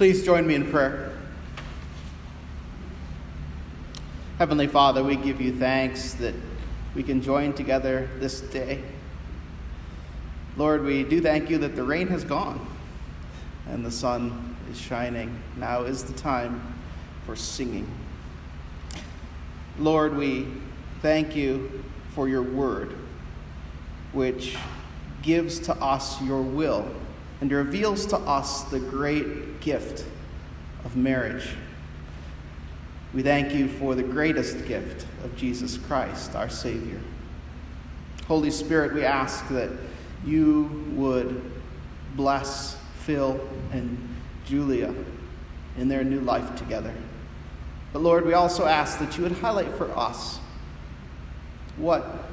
Please join me in prayer. Heavenly Father, we give you thanks that we can join together this day. Lord, we do thank you that the rain has gone and the sun is shining. Now is the time for singing. Lord, we thank you for your word, which gives to us your will and reveals to us the great gift of marriage. We thank you for the greatest gift of Jesus Christ, our Savior. Holy Spirit, we ask that you would bless Phil and Julia in their new life together. But Lord, we also ask that you would highlight for us what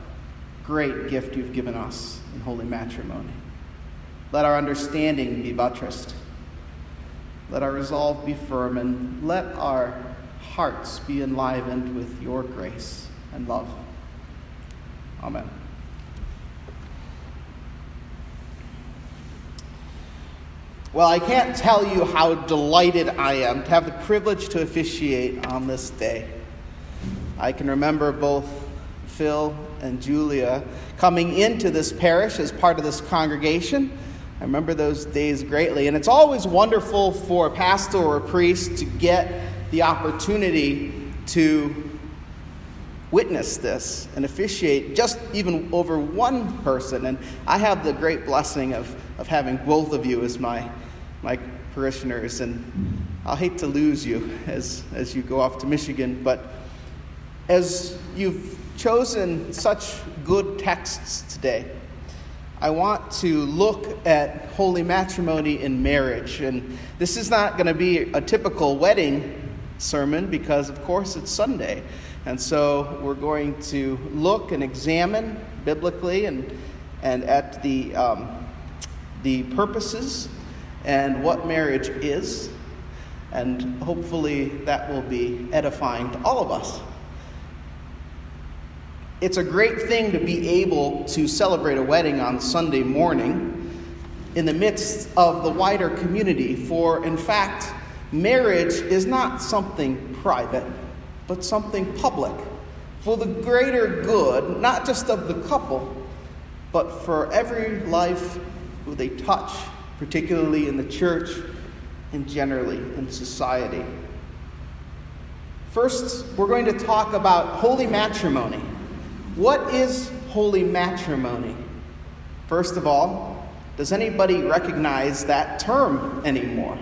great gift you've given us in holy matrimony. Let our understanding be buttressed. Let our resolve be firm, and let our hearts be enlivened with your grace and love. Amen. Well, I can't tell you how delighted I am to have the privilege to officiate on this day. I can remember both Phil and Julia coming into this parish as part of this congregation. I remember those days greatly. And it's always wonderful for a pastor or a priest to get the opportunity to witness this and officiate just even over one person. And I have the great blessing of, of having both of you as my, my parishioners. And I'll hate to lose you as, as you go off to Michigan. But as you've chosen such good texts today, I want to look at holy matrimony in marriage. And this is not going to be a typical wedding sermon because, of course, it's Sunday. And so we're going to look and examine biblically and, and at the, um, the purposes and what marriage is. And hopefully that will be edifying to all of us. It's a great thing to be able to celebrate a wedding on Sunday morning in the midst of the wider community, for in fact, marriage is not something private but something public for the greater good, not just of the couple, but for every life who they touch, particularly in the church and generally in society. First, we're going to talk about holy matrimony. What is holy matrimony? First of all, does anybody recognize that term anymore?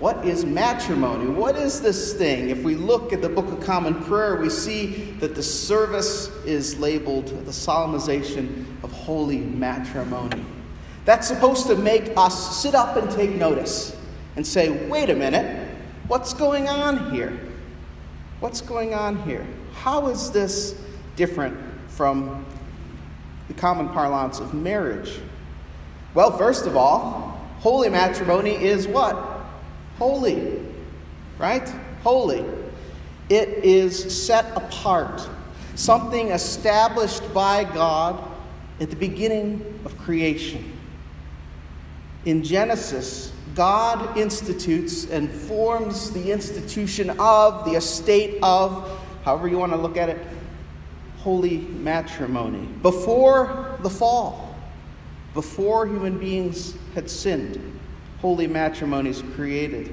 What is matrimony? What is this thing? If we look at the Book of Common Prayer, we see that the service is labeled the solemnization of holy matrimony. That's supposed to make us sit up and take notice and say, wait a minute, what's going on here? What's going on here? How is this different from the common parlance of marriage? Well, first of all, holy matrimony is what? holy, right? Holy. It is set apart, something established by God at the beginning of creation. In Genesis, God institutes and forms the institution of, the estate of, however you want to look at it, holy matrimony. Before the fall, before human beings had sinned holy matrimony is created.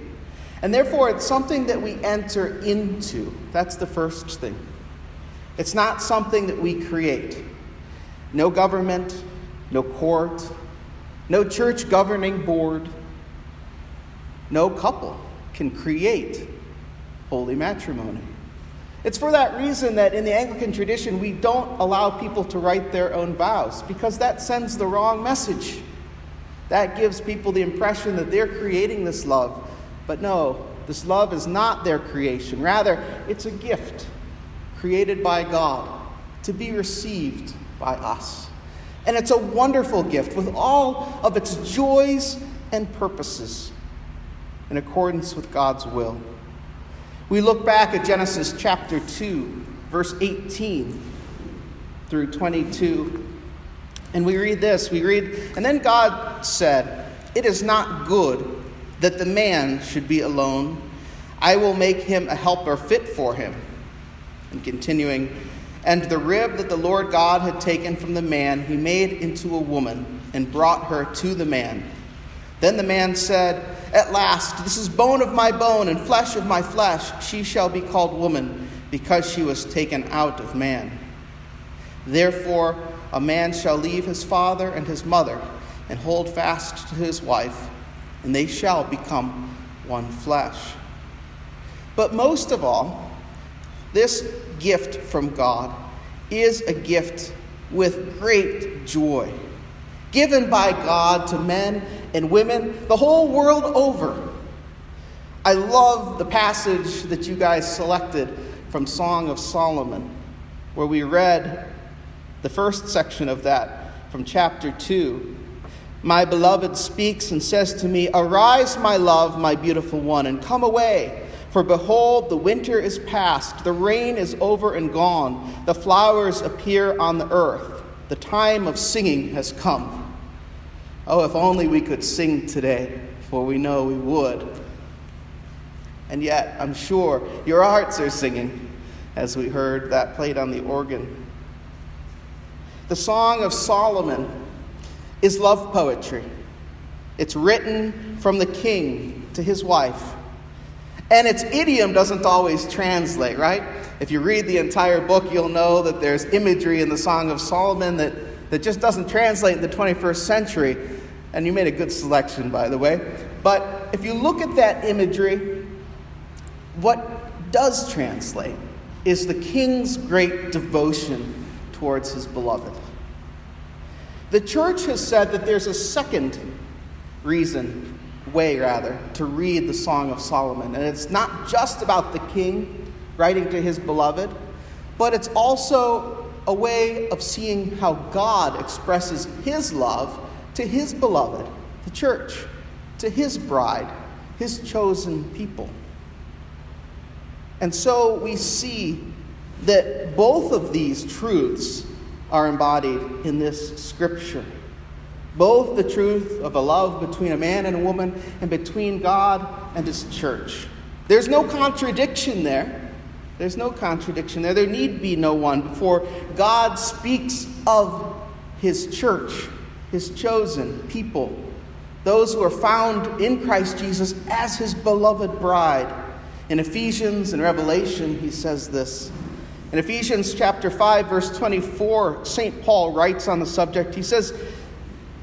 And therefore, it's something that we enter into. That's the first thing. It's not something that we create. No government, no court, no church governing board, no couple can create holy matrimony. It's for that reason that in the Anglican tradition we don't allow people to write their own vows because that sends the wrong message. That gives people the impression that they're creating this love. But no, this love is not their creation. Rather, it's a gift created by God to be received by us. And it's a wonderful gift with all of its joys and purposes in accordance with God's will. We look back at Genesis chapter 2, verse 18 through 22. And we read this we read, and then God said, It is not good that the man should be alone. I will make him a helper fit for him. And continuing, and the rib that the Lord God had taken from the man, he made into a woman and brought her to the man. Then the man said, At last, this is bone of my bone and flesh of my flesh. She shall be called woman, because she was taken out of man. Therefore, a man shall leave his father and his mother and hold fast to his wife, and they shall become one flesh. But most of all, this gift from God is a gift with great joy, given by God to men and women the whole world over. I love the passage that you guys selected from Song of Solomon, where we read the first section of that from chapter 2. My beloved speaks and says to me, Arise, my love, my beautiful one, and come away. For behold, the winter is past, the rain is over and gone, the flowers appear on the earth, the time of singing has come. Oh, if only we could sing today, for we know we would. And yet, I'm sure your hearts are singing as we heard that played on the organ. The Song of Solomon is love poetry. It's written from the king to his wife. And its idiom doesn't always translate, right? If you read the entire book, you'll know that there's imagery in the Song of Solomon that that just doesn't translate in the 21st century. And you made a good selection, by the way. But if you look at that imagery, what does translate is the king's great devotion towards his beloved. The church has said that there's a second reason, way rather, to read the Song of Solomon. And it's not just about the king writing to his beloved, but it's also a way of seeing how God expresses his love to his beloved, the church, to his bride, his chosen people. And so we see that both of these truths are embodied in this scripture. Both the truth of a love between a man and a woman and between God and his church. There's no contradiction there. There's no contradiction there. There need be no one before God speaks of his church, his chosen people, those who are found in Christ Jesus as his beloved bride. In Ephesians and Revelation, he says this. In Ephesians chapter 5 verse 24, St. Paul writes on the subject. He says,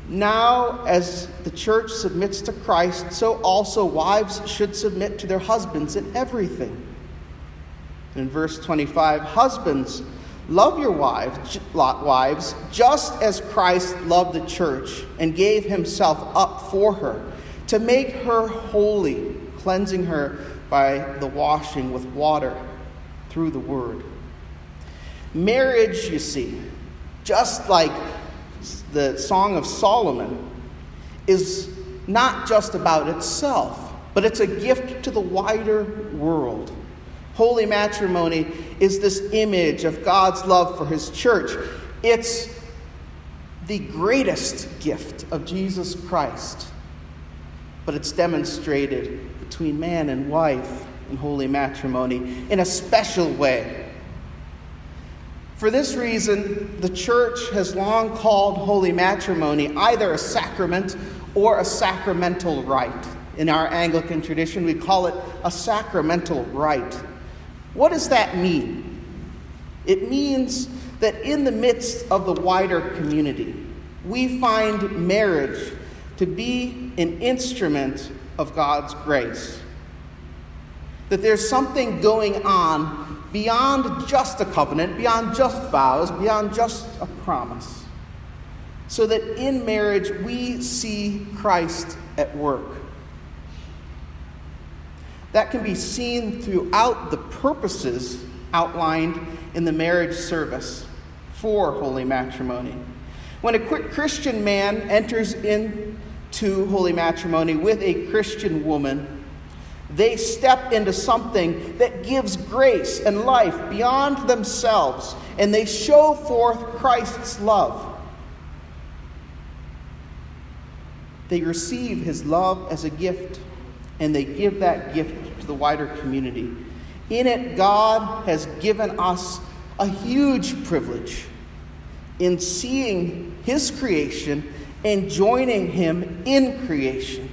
"Now as the church submits to Christ, so also wives should submit to their husbands in everything." In verse 25 Husbands, love your wives, wives just as Christ loved the church and gave himself up for her to make her holy, cleansing her by the washing with water through the word. Marriage, you see, just like the Song of Solomon, is not just about itself, but it's a gift to the wider world. Holy matrimony is this image of God's love for his church. It's the greatest gift of Jesus Christ, but it's demonstrated between man and wife in holy matrimony in a special way. For this reason, the church has long called holy matrimony either a sacrament or a sacramental rite. In our Anglican tradition, we call it a sacramental rite. What does that mean? It means that in the midst of the wider community, we find marriage to be an instrument of God's grace. That there's something going on beyond just a covenant, beyond just vows, beyond just a promise. So that in marriage we see Christ at work. That can be seen throughout the purposes outlined in the marriage service for holy matrimony. When a quick Christian man enters into holy matrimony with a Christian woman, they step into something that gives grace and life beyond themselves, and they show forth Christ's love. They receive his love as a gift and they give that gift to the wider community. In it, God has given us a huge privilege in seeing His creation and joining Him in creation.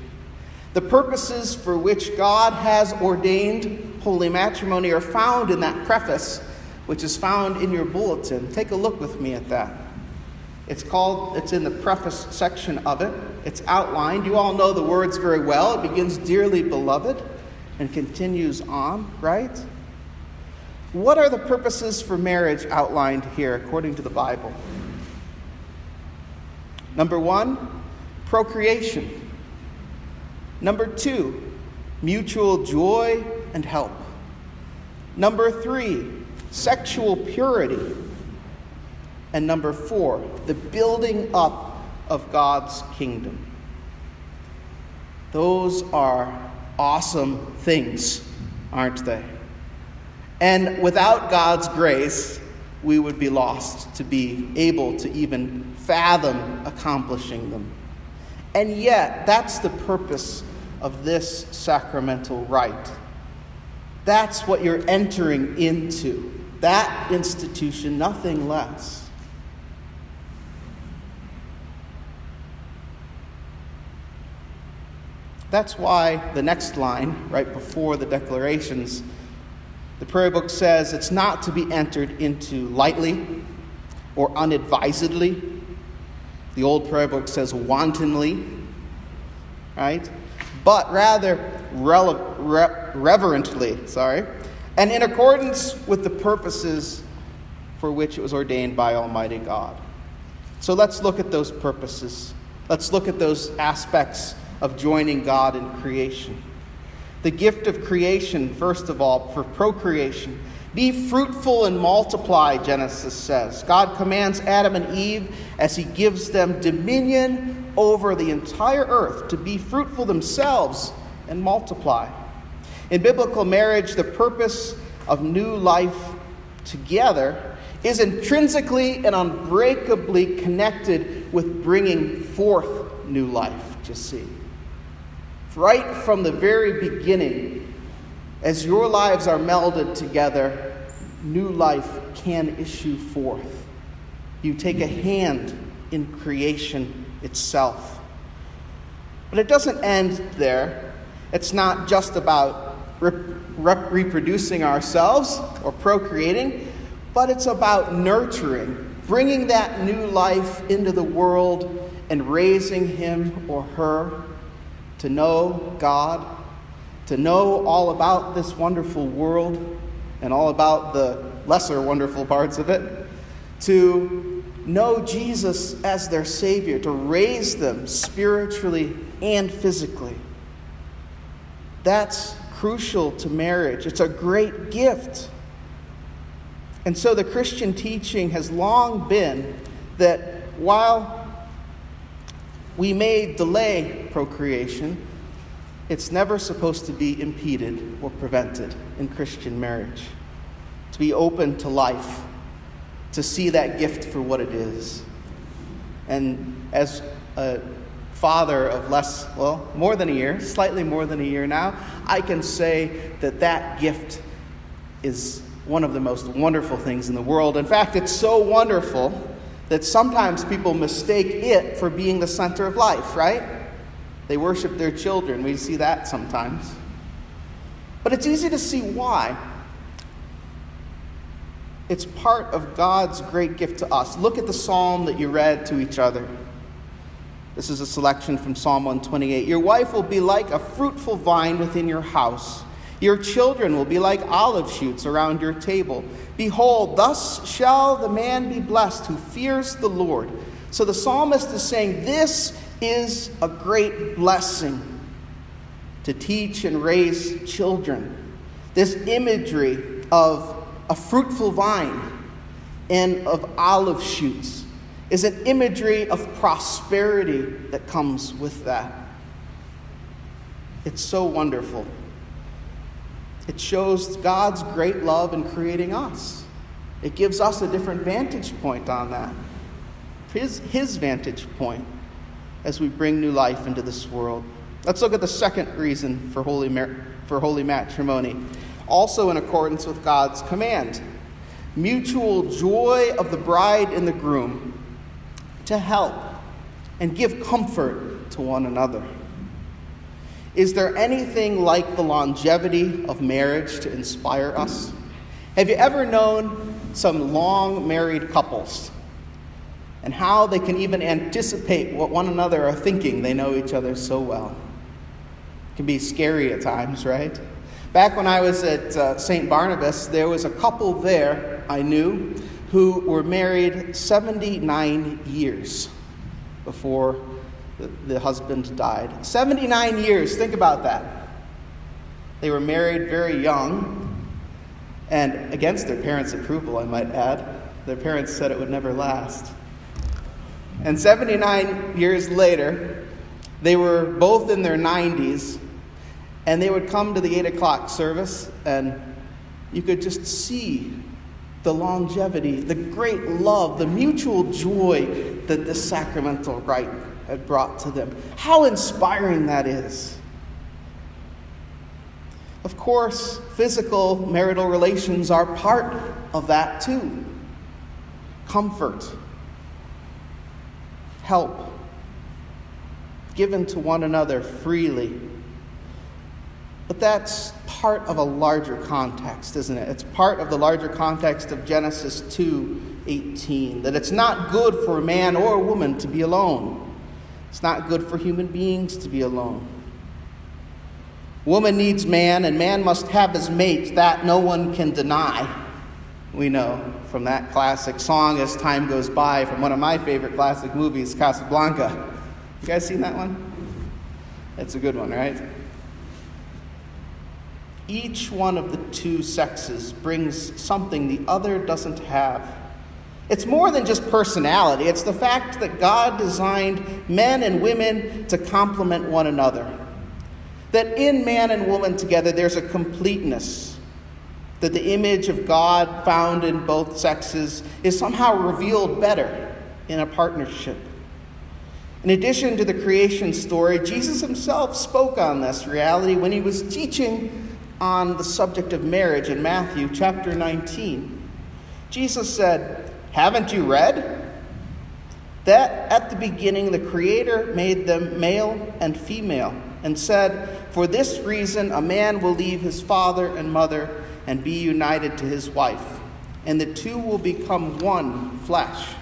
The purposes for which God has ordained holy matrimony are found in that preface, which is found in your bulletin. Take a look with me at that. It's called, it's in the preface section of it. It's outlined. You all know the words very well. It begins, Dearly beloved, and continues on, right? What are the purposes for marriage outlined here according to the Bible? Number one, procreation. Number two, mutual joy and help. Number three, sexual purity. And number four, the building up of God's kingdom. Those are awesome things, aren't they? And without God's grace, we would be lost to be able to even fathom accomplishing them. And yet, that's the purpose of this sacramental rite. That's what you're entering into. That institution, nothing less. That's why the next line, right before the declarations, the prayer book says it's not to be entered into lightly or unadvisedly. The old prayer book says wantonly, right? But rather rele- re- reverently, sorry, and in accordance with the purposes for which it was ordained by Almighty God. So let's look at those purposes. Let's look at those aspects of joining God in creation. The gift of creation, first of all, for procreation. Be fruitful and multiply, Genesis says. God commands Adam and Eve as he gives them dominion over the entire earth to be fruitful themselves and multiply. In biblical marriage, the purpose of new life together is intrinsically and unbreakably connected with bringing forth new life, just see right from the very beginning, as your lives are melded together, new life can issue forth. You take a hand in creation itself. But it doesn't end there. It's not just about re- re- reproducing ourselves or procreating, but it's about nurturing, bringing that new life into the world and raising him or her to know God, to know all about this wonderful world and all about the lesser wonderful parts of it, to know Jesus as their Savior, to raise them spiritually and physically. That's crucial to marriage. It's a great gift. And so the Christian teaching has long been that while we may delay procreation, it's never supposed to be impeded or prevented in Christian marriage. To be open to life, to see that gift for what it is. And as a father of less, well, more than a year, slightly more than a year now, I can say that that gift is one of the most wonderful things in the world. In fact, it's so wonderful that sometimes people mistake it for being the center of life, right? They worship their children. We see that sometimes. But it's easy to see why. It's part of God's great gift to us. Look at the psalm that you read to each other. This is a selection from Psalm 128. Your wife will be like a fruitful vine within your house. Your children will be like olive shoots around your table. Behold, thus shall the man be blessed who fears the Lord. So the psalmist is saying, This is a great blessing to teach and raise children. This imagery of a fruitful vine and of olive shoots is an imagery of prosperity that comes with that. It's so wonderful. It shows God's great love in creating us. It gives us a different vantage point on that. His, his vantage point as we bring new life into this world. Let's look at the second reason for holy, mar- for holy matrimony, also in accordance with God's command mutual joy of the bride and the groom to help and give comfort to one another. Is there anything like the longevity of marriage to inspire us? Have you ever known some long married couples and how they can even anticipate what one another are thinking? They know each other so well. It can be scary at times, right? Back when I was at uh, St. Barnabas, there was a couple there I knew who were married 79 years before the, the husband died. 79 years, think about that. They were married very young, and against their parents' approval, I might add. Their parents said it would never last. And 79 years later, they were both in their 90s, and they would come to the 8 o'clock service, and you could just see the longevity, the great love, the mutual joy that this sacramental rite had brought to them. How inspiring that is. Of course, physical marital relations are part of that too. Comfort, help, given to one another freely. But that's part of a larger context, isn't it? It's part of the larger context of Genesis 2:18 that it's not good for a man or a woman to be alone. It's not good for human beings to be alone. Woman needs man, and man must have his mate. That no one can deny. We know from that classic song as time goes by from one of my favorite classic movies, Casablanca. You guys seen that one? It's a good one, right? Each one of the two sexes brings something the other doesn't have. It's more than just personality, it's the fact that God designed men and women to complement one another. That in man and woman together, there's a completeness. That the image of God found in both sexes is somehow revealed better in a partnership. In addition to the creation story, Jesus himself spoke on this reality when he was teaching on the subject of marriage in Matthew chapter 19. Jesus said, haven't you read? That at the beginning the Creator made them male and female, and said, For this reason a man will leave his father and mother and be united to his wife, and the two will become one flesh.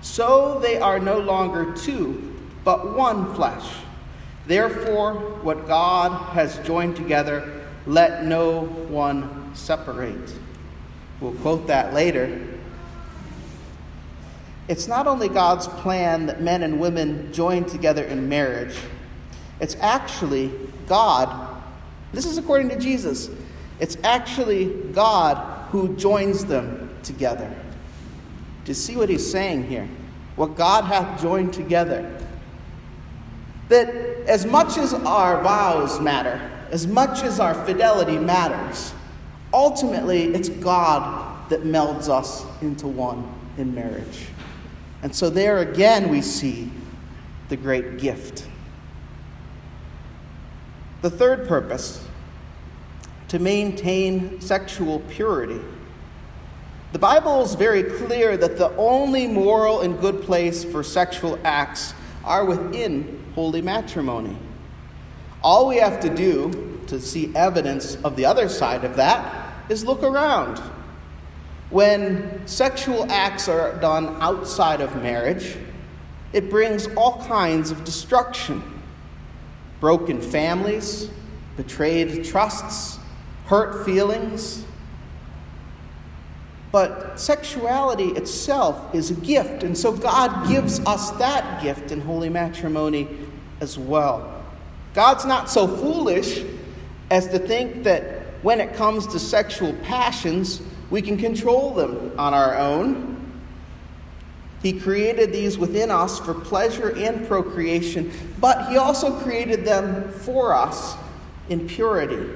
So they are no longer two, but one flesh. Therefore, what God has joined together, let no one separate. We'll quote that later it's not only God's plan that men and women join together in marriage, it's actually God. This is according to Jesus. It's actually God who joins them together. Do you see what he's saying here? What God hath joined together. That as much as our vows matter, as much as our fidelity matters, ultimately it's God that melds us into one in marriage. And so there again we see the great gift. The third purpose, to maintain sexual purity. The Bible is very clear that the only moral and good place for sexual acts are within holy matrimony. All we have to do to see evidence of the other side of that is look around. When sexual acts are done outside of marriage, it brings all kinds of destruction broken families, betrayed trusts, hurt feelings. But sexuality itself is a gift, and so God gives us that gift in holy matrimony as well. God's not so foolish as to think that when it comes to sexual passions, we can control them on our own. He created these within us for pleasure and procreation, but He also created them for us in purity.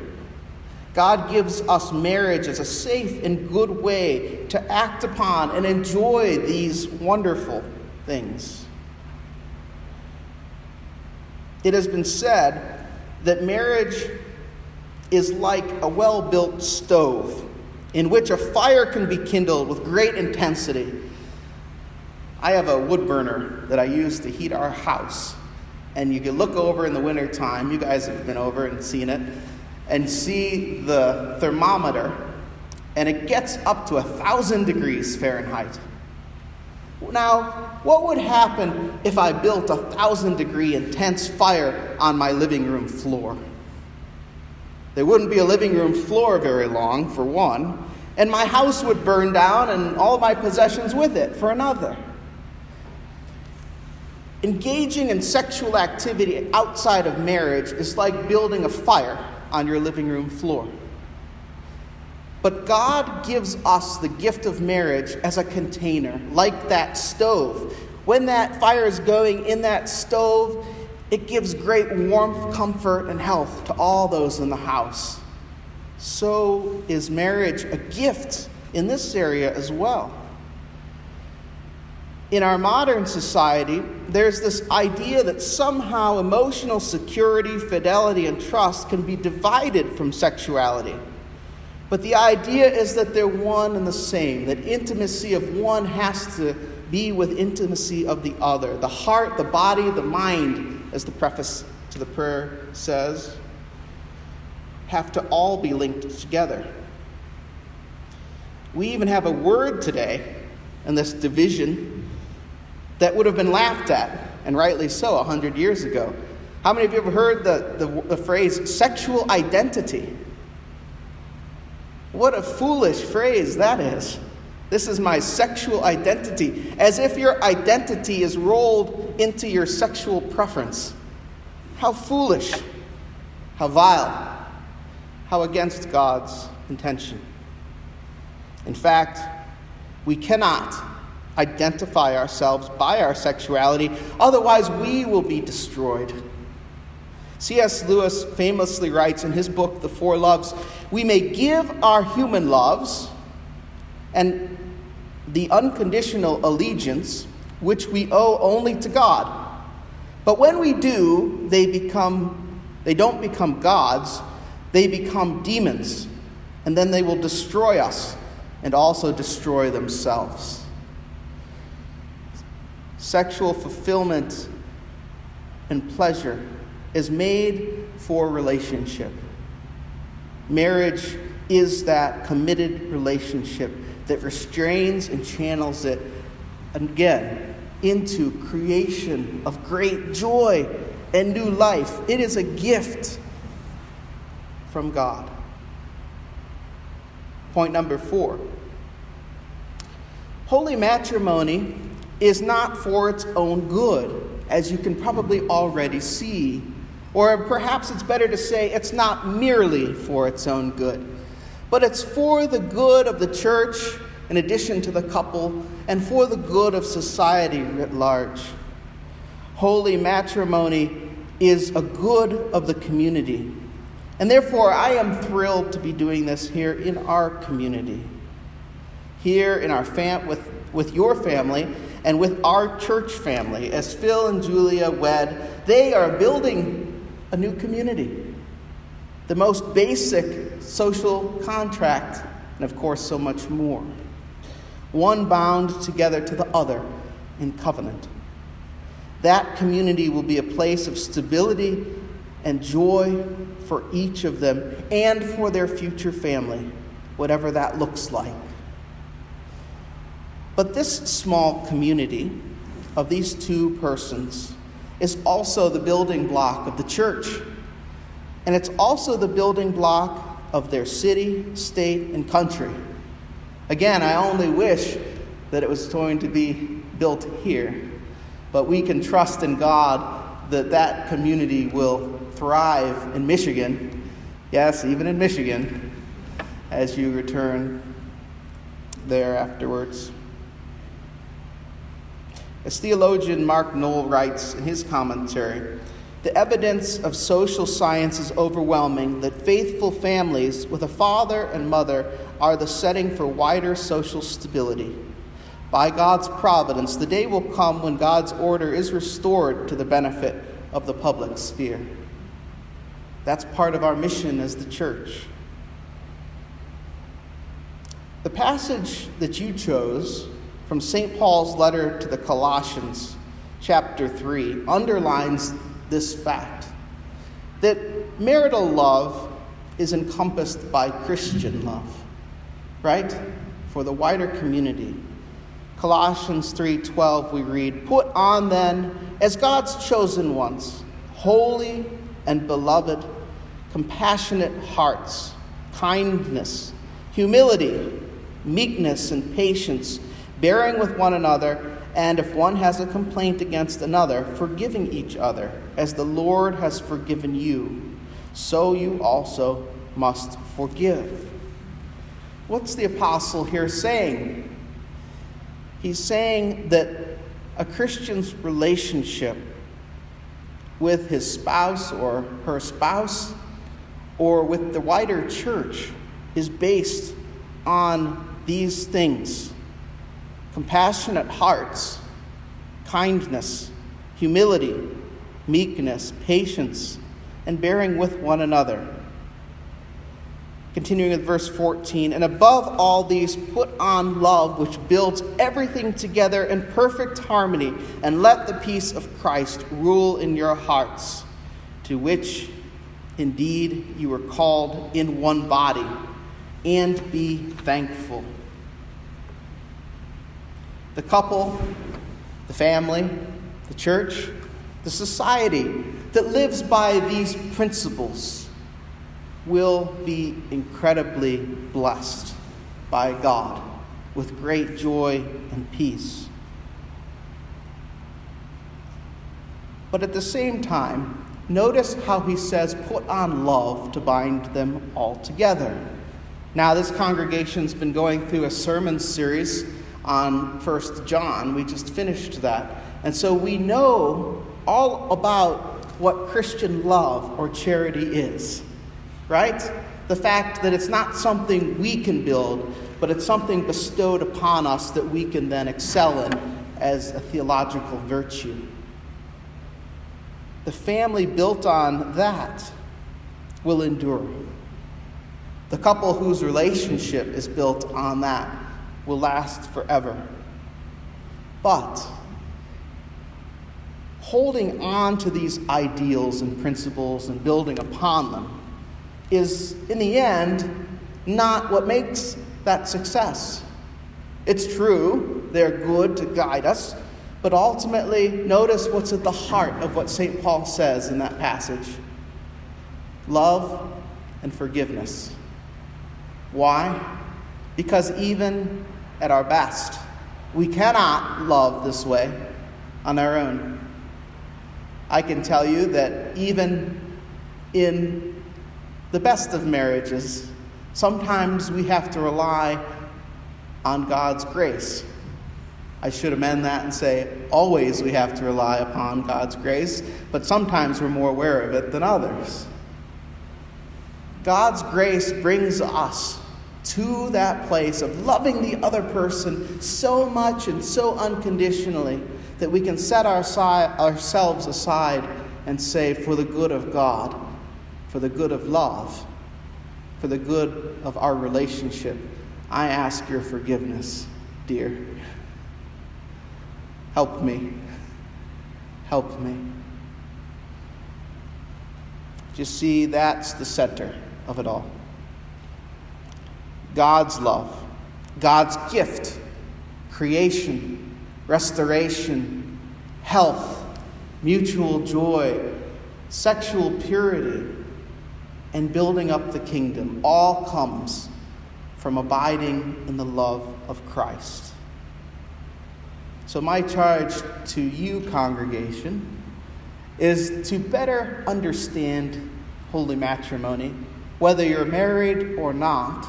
God gives us marriage as a safe and good way to act upon and enjoy these wonderful things. It has been said that marriage is like a well built stove in which a fire can be kindled with great intensity. I have a wood burner that I use to heat our house. And you can look over in the wintertime, you guys have been over and seen it, and see the thermometer, and it gets up to a thousand degrees Fahrenheit. Now, what would happen if I built a thousand degree intense fire on my living room floor? There wouldn't be a living room floor very long, for one, and my house would burn down and all my possessions with it, for another. Engaging in sexual activity outside of marriage is like building a fire on your living room floor. But God gives us the gift of marriage as a container, like that stove. When that fire is going in that stove, it gives great warmth, comfort, and health to all those in the house. So is marriage a gift in this area as well. In our modern society, there's this idea that somehow emotional security, fidelity, and trust can be divided from sexuality. But the idea is that they're one and the same, that intimacy of one has to be with intimacy of the other. The heart, the body, the mind, as the preface to the prayer says, have to all be linked together. We even have a word today in this division that would have been laughed at, and rightly so, a hundred years ago. How many of you ever heard the, the, the phrase sexual identity? What a foolish phrase that is. This is my sexual identity, as if your identity is rolled into your sexual preference. How foolish, how vile, how against God's intention. In fact, we cannot identify ourselves by our sexuality, otherwise, we will be destroyed. C.S. Lewis famously writes in his book, The Four Loves We may give our human loves and the unconditional allegiance which we owe only to God. But when we do, they become they don't become gods, they become demons, and then they will destroy us and also destroy themselves. Sexual fulfillment and pleasure is made for relationship. Marriage is that committed relationship that restrains and channels it again into creation of great joy and new life. It is a gift from God. Point number four holy matrimony is not for its own good, as you can probably already see. Or perhaps it's better to say it's not merely for its own good, but it's for the good of the church in addition to the couple and for the good of society writ large. Holy matrimony is a good of the community. And therefore, I am thrilled to be doing this here in our community. Here in our fam- with, with your family and with our church family. As Phil and Julia wed, they are building a new community. The most basic social contract, and of course, so much more. One bound together to the other in covenant. That community will be a place of stability and joy for each of them and for their future family, whatever that looks like. But this small community of these two persons is also the building block of the church. And it's also the building block of their city, state, and country. Again, I only wish that it was going to be built here. But we can trust in God that that community will thrive in Michigan. Yes, even in Michigan, as you return there afterwards. As theologian Mark Noll writes in his commentary, the evidence of social science is overwhelming that faithful families with a father and mother are the setting for wider social stability. By God's providence, the day will come when God's order is restored to the benefit of the public sphere. That's part of our mission as the church. The passage that you chose from St. Paul's letter to the Colossians, chapter 3, underlines this fact that marital love is encompassed by Christian love, right? For the wider community. Colossians 3:12 we read, "Put on then as God's chosen ones, holy and beloved, compassionate hearts, kindness, humility, meekness and patience, bearing with one another, and if one has a complaint against another, forgiving each other, as the Lord has forgiven you, so you also must forgive. What's the apostle here saying? He's saying that a Christian's relationship with his spouse or her spouse or with the wider church is based on these things compassionate hearts, kindness, humility, meekness, patience, and bearing with one another. Continuing with verse 14, and above all these, put on love, which builds everything together in perfect harmony, and let the peace of Christ rule in your hearts, to which indeed you were called in one body, and be thankful. The couple, the family, the church, the society that lives by these principles will be incredibly blessed by God with great joy and peace. But at the same time, notice how he says, put on love to bind them all together. Now, this congregation's been going through a sermon series on First John. We just finished that. And so we know all about what Christian love or charity is right? The fact that it's not something we can build, but it's something bestowed upon us that we can then excel in as a theological virtue. The family built on that will endure. The couple whose relationship is built on that will last forever. But holding on to these ideals and principles and building upon them is, in the end, not what makes that success. It's true, they're good to guide us, but ultimately, notice what's at the heart of what St. Paul says in that passage love and forgiveness. Why? Because even at our best, we cannot love this way on our own. I can tell you that even in the best of marriages, sometimes we have to rely on God's grace. I should amend that and say, always we have to rely upon God's grace, but sometimes we're more aware of it than others. God's grace brings us to that place of loving the other person so much and so unconditionally that we can set our ourselves aside and say, for the good of God for the good of love, for the good of our relationship, I ask your forgiveness, dear. Help me. Help me. You see, that's the center of it all. God's love, God's gift, creation, restoration, health, mutual joy, sexual purity, and building up the kingdom all comes from abiding in the love of Christ. So, my charge to you, congregation, is to better understand holy matrimony, whether you're married or not.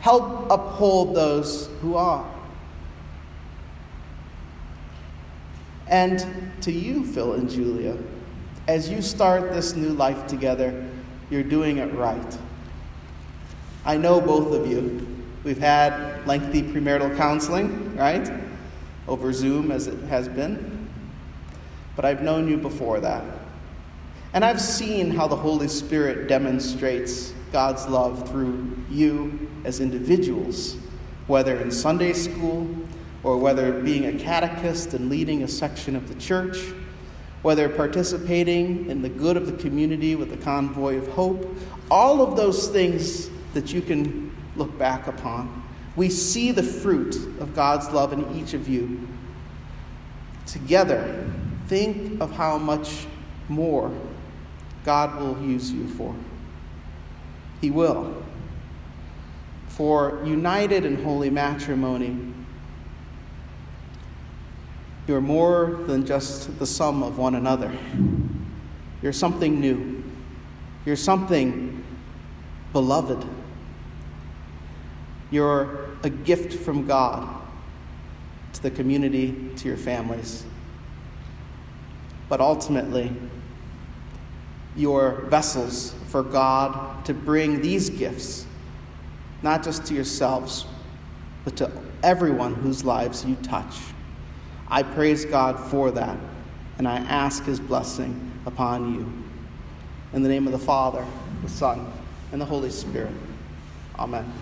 Help uphold those who are. And to you, Phil and Julia, as you start this new life together, you're doing it right. I know both of you. We've had lengthy premarital counseling, right? Over Zoom as it has been. But I've known you before that. And I've seen how the Holy Spirit demonstrates God's love through you as individuals, whether in Sunday school or whether being a catechist and leading a section of the church, whether participating in the good of the community with the convoy of hope, all of those things that you can look back upon. We see the fruit of God's love in each of you. Together, think of how much more God will use you for. He will. For united in holy matrimony, you're more than just the sum of one another. You're something new. You're something beloved. You're a gift from God to the community, to your families. But ultimately, you're vessels for God to bring these gifts, not just to yourselves, but to everyone whose lives you touch. I praise God for that, and I ask His blessing upon you. In the name of the Father, the Son, and the Holy Spirit. Amen.